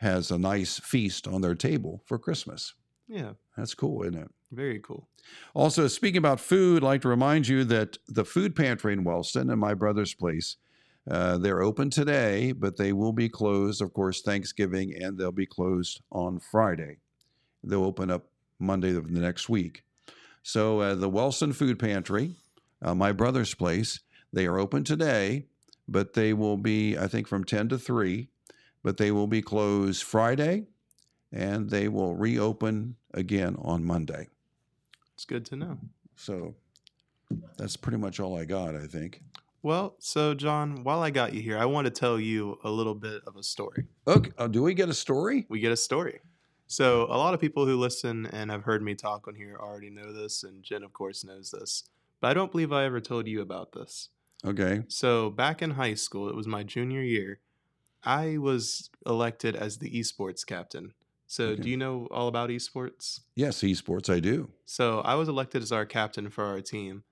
has a nice feast on their table for Christmas. Yeah, That's cool, isn't it? very cool. Also, speaking about food, I'd like to remind you that the food pantry in Wellston and my brother's place, uh, they're open today, but they will be closed, of course, Thanksgiving, and they'll be closed on Friday. They'll open up Monday of the next week. So, uh, the Wellston Food Pantry, uh, my brother's place, they are open today, but they will be, I think, from 10 to 3, but they will be closed Friday, and they will reopen again on Monday. It's good to know. So that's pretty much all I got, I think. Well, so John, while I got you here, I want to tell you a little bit of a story. Okay, uh, do we get a story? We get a story. So, a lot of people who listen and have heard me talk on here already know this, and Jen, of course, knows this. But I don't believe I ever told you about this. Okay. So, back in high school, it was my junior year, I was elected as the esports captain. So, Okay. do you know all about esports? Yes, esports, I do. So I was elected as our captain for our team.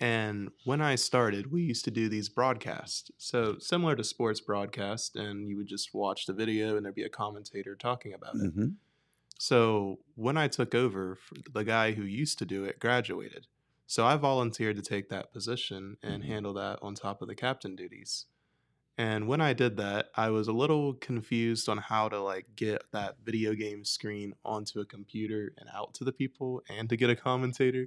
And when I started, we used to do these broadcasts. So similar to sports broadcast, and you would just watch the video and there'd be a commentator talking about it. hmm So when I took over, the guy who used to do it graduated. So I volunteered to take that position and Mhm. handle that on top of the captain duties. And when I did that, I was a little confused on how to like get that video game screen onto a computer and out to the people and to get a commentator.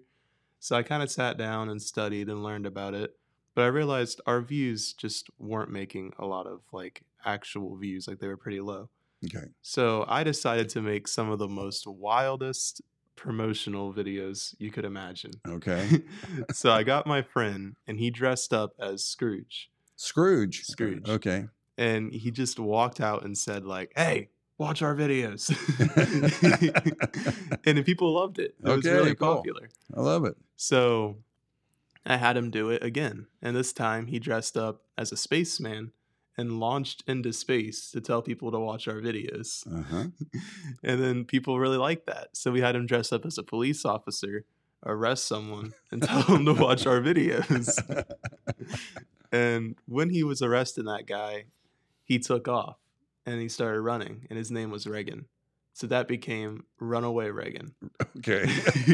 So I kind of sat down and studied and learned about it. But I realized our views just weren't making a lot of like actual views, like they were pretty low. Okay. So I decided to make some of the most wildest promotional videos you could imagine. Okay. so I got my friend and he dressed up as Scrooge Scrooge. Scrooge. Okay. and he just walked out and said like, "Hey, watch our videos." and people loved it. It was really cool. popular. I love it. So I had him do it again. And this time he dressed up as a spaceman and launched into space to tell people to watch our videos. Uh huh. and then people really liked that. So we had him dress up as a police officer, arrest someone, and tell him to watch our videos. And when he was arresting that guy, he took off and he started running, and his name was Reagan. So that became Runaway Reagan. okay.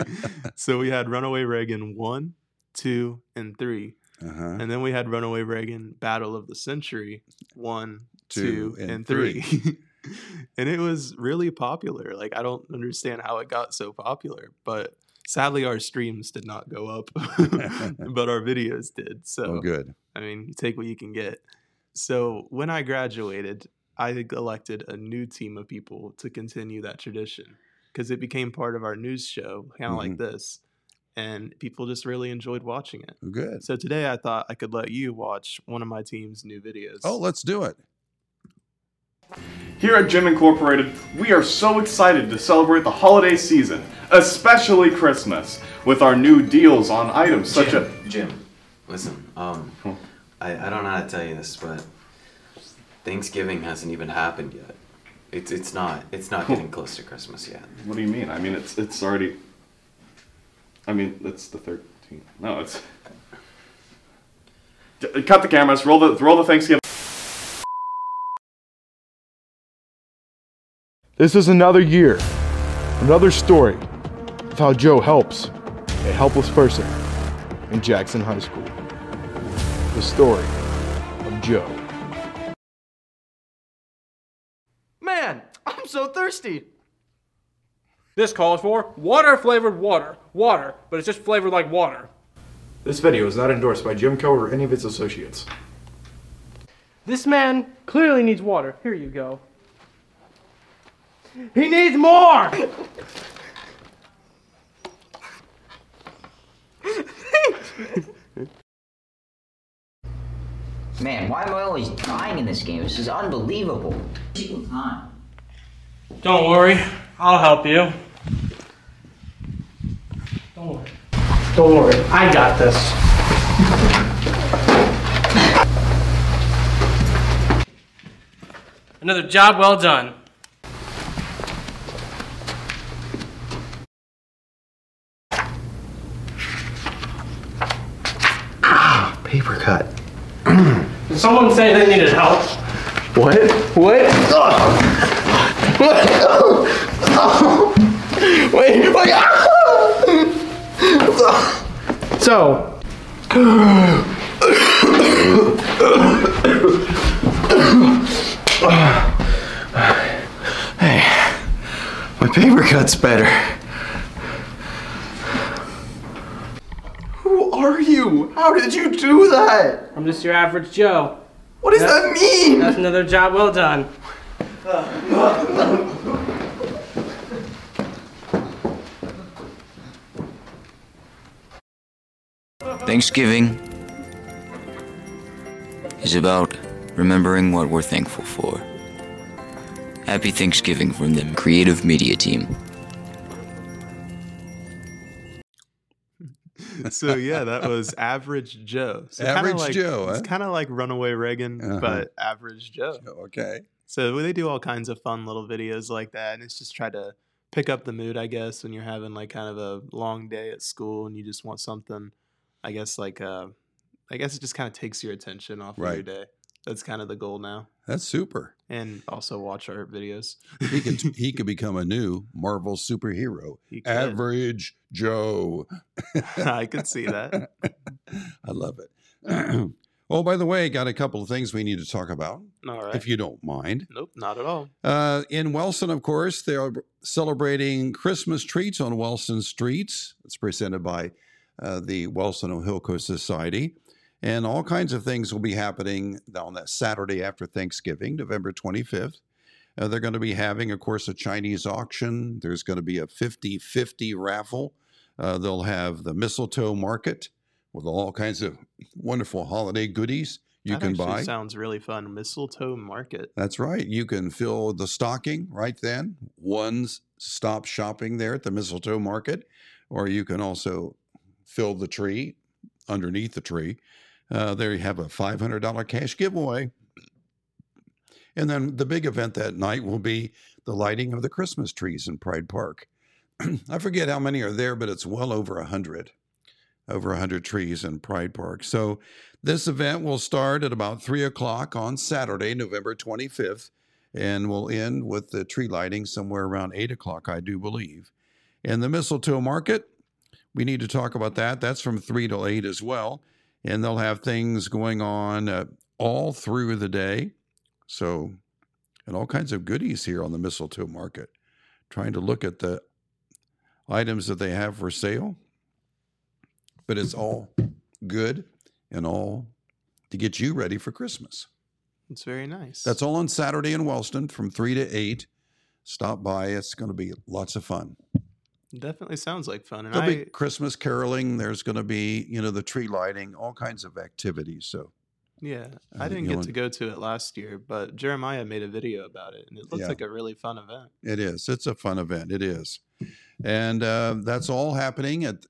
so we had Runaway Reagan one, two, and three. uh huh. And then we had Runaway Reagan Battle of the Century one, Two, two, and and, three. and it was really popular. Like, I don't understand how it got so popular, but sadly, our streams did not go up, but our videos did. So, Oh, good. I mean, you take what you can get. So, when I graduated, I elected a new team of people to continue that tradition because it became part of our news show, kind of Mhm. like this. And people just really enjoyed watching it. Oh, Good. So today I thought I could let you watch one of my team's new videos. Oh, let's do it. Here at Gym Incorporated, we are so excited to celebrate the holiday season, especially Christmas, with our new deals on items such Jim, as. Jim, listen. Um, I, I don't know how to tell you this, but Thanksgiving hasn't even happened yet. It's it's not it's not getting close to Christmas yet. What do you mean? I mean, it's it's already. I mean, it's the 13th. No, it's. Cut the cameras. Roll the roll the Thanksgiving. This is another year, another story of how Joe helps a helpless person in Jackson High School. The story of Joe. Man, I'm so thirsty. This calls for water flavored water. Water, but it's just flavored like water. This video is not endorsed by Jim Coe or any of its associates. This man clearly needs water. Here you go. He needs more! Man, why am I always dying in this game? This is unbelievable. Single time. Don't worry, I'll help you. Don't worry. Don't worry, I got this. Another job well done. Paper cut. Did someone say they needed help? What? What? Wait, wait. So, Hey, my paper cut's better. Who are you? How did you do that? I'm just your average Joe. What does that mean? That's another job well done. Thanksgiving is about remembering what we're thankful for. Happy Thanksgiving from the Creative Media Team. so yeah, that was Average Joe. So Average like, Joe, It's kind of like Runaway Reagan, Uh-huh. but Average Joe. Okay. So they do all kinds of fun little videos like that, and it's just try to pick up the mood, I guess, when you're having like kind of a long day at school and you just want something, I guess like uh, I guess it just kind of takes your attention off of your day. That's kind of the goal now, That's super. and also watch our videos. He could he could become a new Marvel superhero. Average Joe. I could see that. I love it. oh, by the way, got a couple of things we need to talk about, All right. if you don't mind. Nope, not at all. Uh, in Wellston, of course, they are celebrating Christmas treats on Wellston streets. It's presented by uh, the Wellston Ohilco Society. And all kinds of things will be happening on that Saturday after Thanksgiving, November 25th. Uh, they're going to be having, of course, a Chinese auction. There's going to be a 50 50 raffle. Uh, they'll have the mistletoe market with all kinds of wonderful holiday goodies you That can buy. Sounds really fun. Mistletoe Market. That's right. You can fill the stocking right then. One stop shopping there at the mistletoe market, or you can also fill the tree underneath the tree. Uh, there you have a $500 cash giveaway. And then the big event that night will be the lighting of the Christmas trees in Pride Park. I forget how many are there, but it's well over 100. Over 100 trees in Pride Park. So this event will start at about 3 o'clock on Saturday, November 25th, and will end with the tree lighting somewhere around 8 o'clock, I do believe. And the mistletoe market, we need to talk about that. That's from 3 till 8 as well. And they'll have things going on uh, all through the day. So, and all kinds of goodies here on the mistletoe market. Trying to look at the items that they have for sale. But it's all good and all to get you ready for Christmas. It's very nice. That's all on Saturday in Wellston from 3 to 8. Stop by. It's going to be lots of fun. Definitely sounds like fun. And There'll I, be Christmas caroling. There's going to be, you know, the tree lighting, all kinds of activities. So, yeah, Uh, I didn't get to go to it last year, but Jeremiah made a video about it, and it looks Yeah. like a really fun event. It is. It's a fun event. It is, and uh, that's all happening at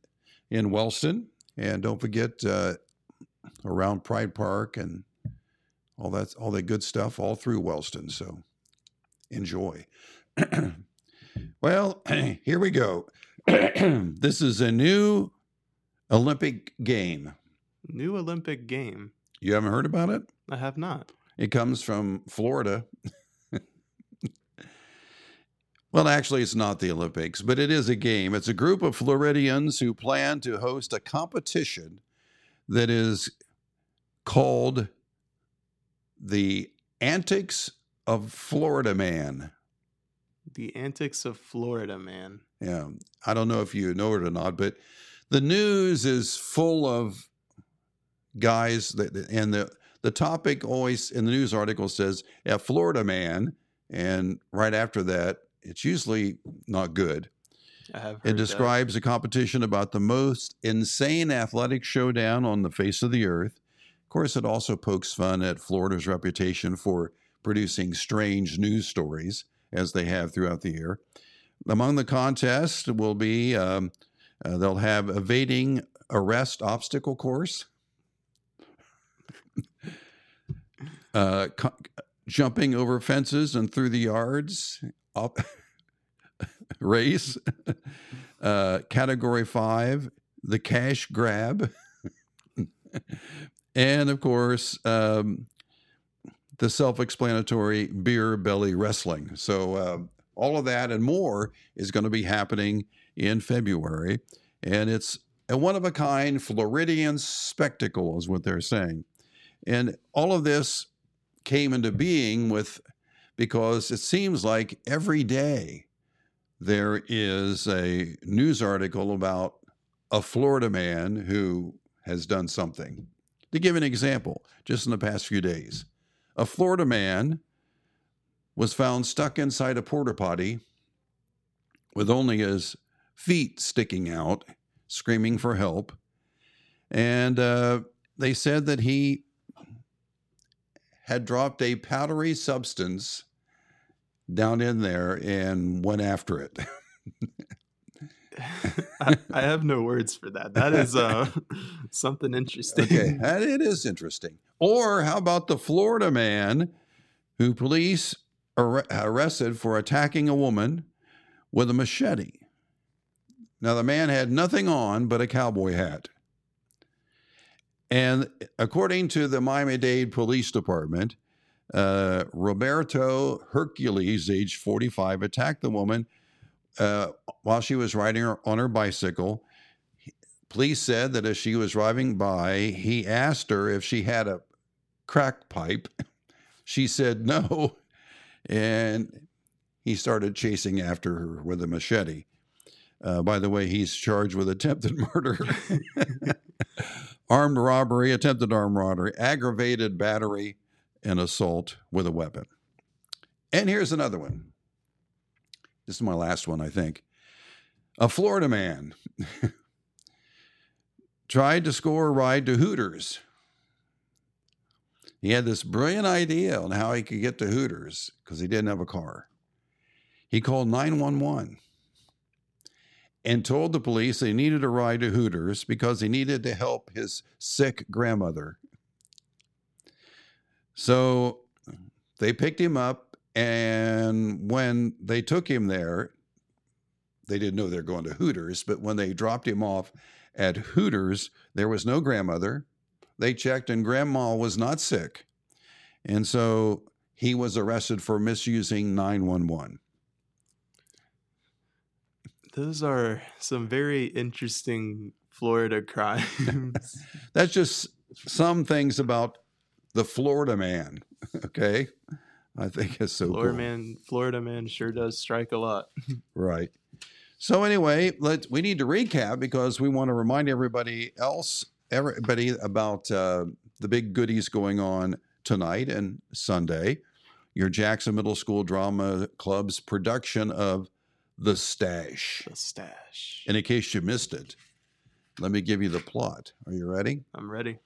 in Wellston. And don't forget uh, around Pride Park and all that all that good stuff all through Wellston. So enjoy. well, here we go. this is a new Olympic game. New Olympic game. You haven't heard about it? I have not. It comes from Florida. well, actually, it's not the Olympics, but it is a game. It's a group of Floridians who plan to host a competition that is called the Antics of Florida Man. The antics of Florida man. Yeah, I don't know if you know it or not, but the news is full of guys that, and the the topic always in the news article says a Florida man, and right after that, it's usually not good. I have It heard that. describes a competition about the most insane athletic showdown on the face of the earth. Of course, it also pokes fun at Florida's reputation for producing strange news stories, as they have throughout the year. Among the contests will be um, uh, they'll have evading arrest obstacle course, uh, co- jumping over fences and through the yards, op- race, uh, category five, the cash grab, and of course, um, the self explanatory beer belly wrestling. So, uh, all of that and more is going to be happening in February. And it's a one of a kind Floridian spectacle, is what they're saying. And all of this came into being with because it seems like every day there is a news article about a Florida man who has done something. To give an example, just in the past few days, a Florida man was found stuck inside a porta potty with only his feet sticking out, screaming for help. And uh, they said that he had dropped a powdery substance down in there and went after it. I, I have no words for that. That is uh, something interesting. Okay, it is interesting. Or how about the Florida man who police ar- arrested for attacking a woman with a machete? Now, the man had nothing on but a cowboy hat. And according to the Miami Dade Police Department, uh, Roberto Hercules, age 45, attacked the woman uh, while she was riding her, on her bicycle. Police said that as she was driving by, he asked her if she had a crack pipe. She said no. And he started chasing after her with a machete. Uh, by the way, he's charged with attempted murder, armed robbery, attempted armed robbery, aggravated battery, and assault with a weapon. And here's another one. This is my last one, I think. A Florida man tried to score a ride to Hooters. He had this brilliant idea on how he could get to Hooters because he didn't have a car. He called 911 and told the police they needed a ride to Hooters because he needed to help his sick grandmother. So they picked him up, and when they took him there, they didn't know they were going to Hooters, but when they dropped him off at Hooters, there was no grandmother. They checked, and grandma was not sick. And so he was arrested for misusing 911. Those are some very interesting Florida crimes. That's just some things about the Florida man. Okay. I think it's so Florida cool. man, Florida man sure does strike a lot. Right. So anyway, let we need to recap because we want to remind everybody else, everybody about uh, the big goodies going on tonight and Sunday. Your Jackson Middle School Drama Club's production of The Stash. The Stash. And in case you missed it, let me give you the plot. Are you ready? I'm ready.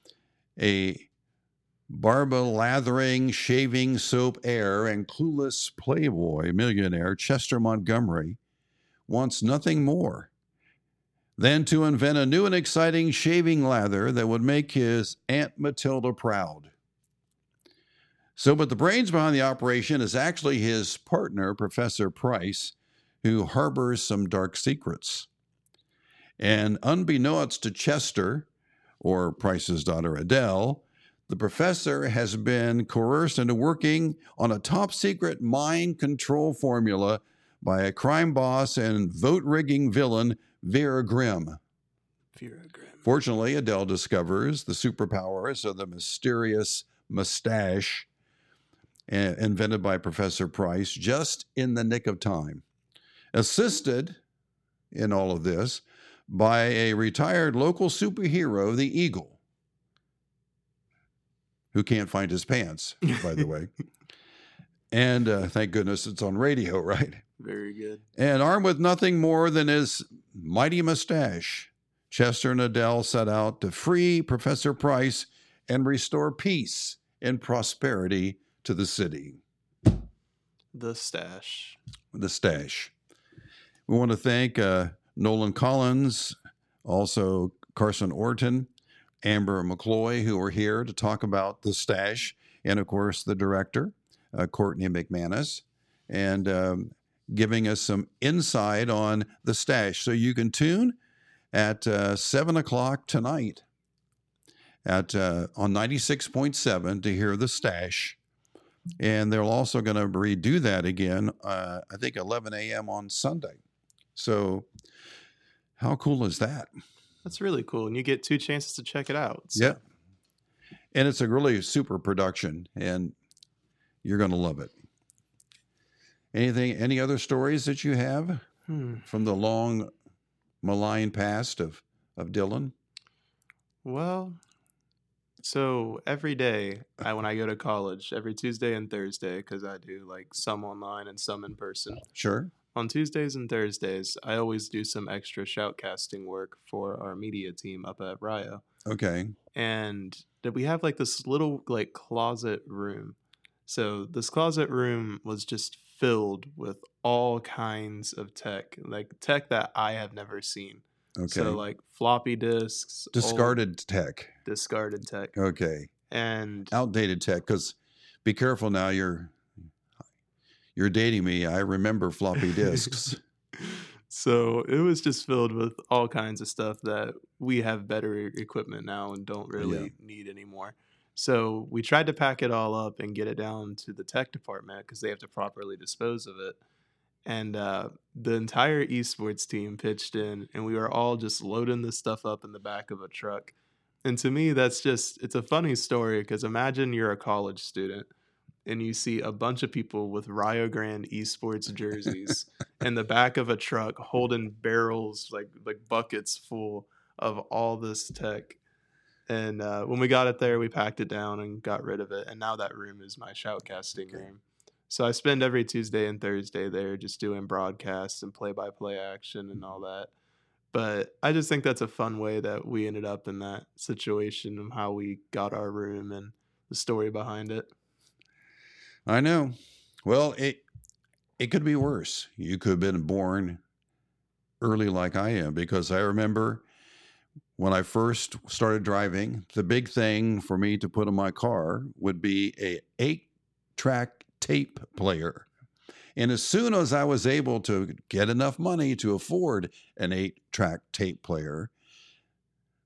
A barba lathering, shaving soap heir and clueless playboy millionaire Chester Montgomery wants nothing more than to invent a new and exciting shaving lather that would make his Aunt Matilda proud. So, but the brains behind the operation is actually his partner, Professor Price, who harbors some dark secrets. And unbeknownst to Chester, or Price's daughter Adele, the professor has been coerced into working on a top secret mind control formula by a crime boss and vote rigging villain, Vera Grimm. Vera Grimm. Fortunately, Adele discovers the superpowers of the mysterious mustache uh, invented by Professor Price just in the nick of time. Assisted in all of this by a retired local superhero, the Eagle, who can't find his pants, by the way. And uh, thank goodness it's on radio, right? Very good. And armed with nothing more than his mighty mustache, Chester and Adele set out to free Professor Price and restore peace and prosperity to the city. The stash. The stash. We want to thank uh, Nolan Collins, also Carson Orton, Amber McCloy, who are here to talk about the stash, and of course, the director, uh, Courtney McManus, and um, giving us some insight on the stash. So you can tune at uh, 7 o'clock tonight at uh, on 96.7 to hear the stash. And they're also going to redo that again, uh, I think 11 a.m. on Sunday. So, how cool is that? That's really cool. And you get two chances to check it out. So. Yeah. And it's a really super production, and you're going to love it. Anything, any other stories that you have Hmm. from the long malign past of, of Dylan? Well, so every day I, when I go to college, every Tuesday and Thursday, because I do like some online and some in person. Sure. On Tuesdays and Thursdays, I always do some extra shoutcasting work for our media team up at Rio. Okay. and that we have like this little like closet room. So this closet room was just filled with all kinds of tech, like tech that I have never seen. Okay. So like floppy disks, Discarded tech. discarded tech, Okay. and Outdated tech. Because be careful now. You're you're dating me. I remember floppy disks. so it was just filled with all kinds of stuff that we have better equipment now and don't really need anymore. So we tried to pack it all up and get it down to the tech department because they have to properly dispose of it. And uh, the entire esports team pitched in, and we were all just loading this stuff up in the back of a truck. And to me, that's just, it's a funny story because imagine you're a college student and you see a bunch of people with Rio Grande esports jerseys in the back of a truck holding barrels like like buckets full of all this tech. And uh, when we got it there, we packed it down and got rid of it. And now that room is my shoutcasting room. So I spend every Tuesday and Thursday there just doing broadcasts and play by play action and all that. But I just think that's a fun way that we ended up in that situation of how we got our room and the story behind it. I know. Well, it it could be worse. You could have been born early like I am because I remember when I first started driving, the big thing for me to put in my car would be a 8-track tape player. And as soon as I was able to get enough money to afford an 8-track tape player,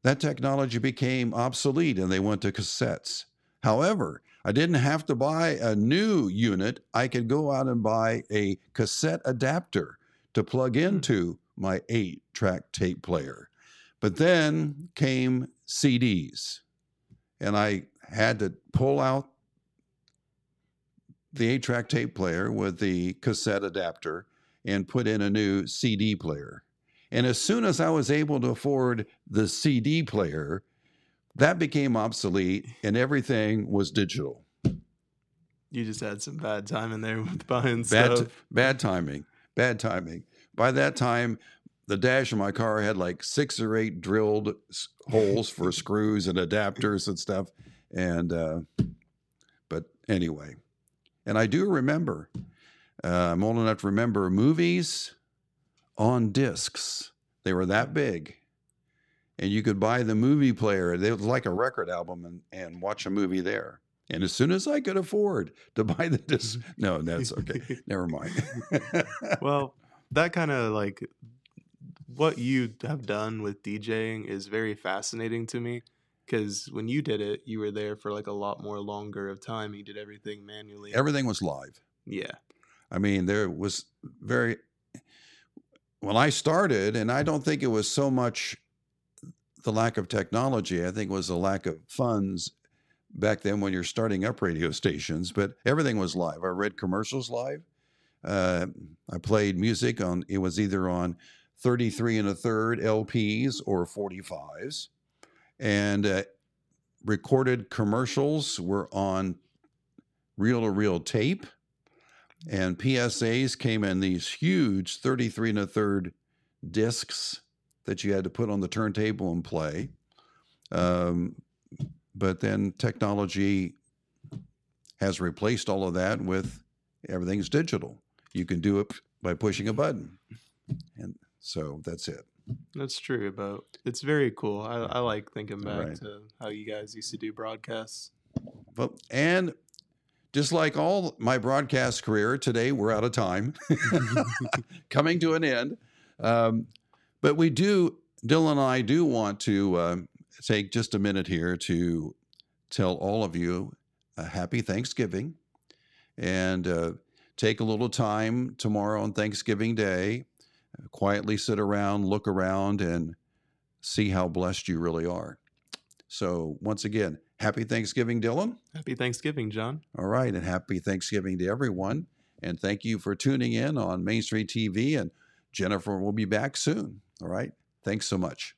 that technology became obsolete and they went to cassettes. However, I didn't have to buy a new unit. I could go out and buy a cassette adapter to plug hmm. into my eight track tape player. But then came CDs, and I had to pull out the eight track tape player with the cassette adapter and put in a new CD player. And as soon as I was able to afford the CD player, that became obsolete and everything was digital. You just had some bad time in there with buying Bad, stuff. bad timing. Bad timing. By that time, the dash of my car had like six or eight drilled holes for screws and adapters and stuff. And, uh, but anyway, and I do remember, uh, I'm old enough to remember movies on discs. They were that big. And you could buy the movie player. It was like a record album and, and watch a movie there. And as soon as I could afford to buy the disc, mm-hmm. no, that's okay. Never mind. well, that kind of like what you have done with DJing is very fascinating to me because when you did it, you were there for like a lot more longer of time. You did everything manually. Everything was live. Yeah. I mean, there was very, when I started, and I don't think it was so much the lack of technology, I think was the lack of funds back then when you're starting up radio stations, but everything was live. I read commercials live. Uh, I played music on, it was either on 33 and a third LPs or 45s. And uh, recorded commercials were on reel to reel tape. And PSAs came in these huge 33 and a third discs that you had to put on the turntable and play. Um, but then technology has replaced all of that with everything's digital. You can do it by pushing a button. And so that's it. That's true, but it's very cool. I, I like thinking back Right. to how you guys used to do broadcasts. But and just like all my broadcast career, today we're out of time, coming to an end. Um, but we do, Dylan and I do want to uh, take just a minute here to tell all of you a happy Thanksgiving and uh, take a little time tomorrow on Thanksgiving Day. Quietly sit around, look around, and see how blessed you really are. So, once again, happy Thanksgiving, Dylan. Happy Thanksgiving, John. All right, and happy Thanksgiving to everyone. And thank you for tuning in on Main Street TV. And Jennifer will be back soon. All right, thanks so much.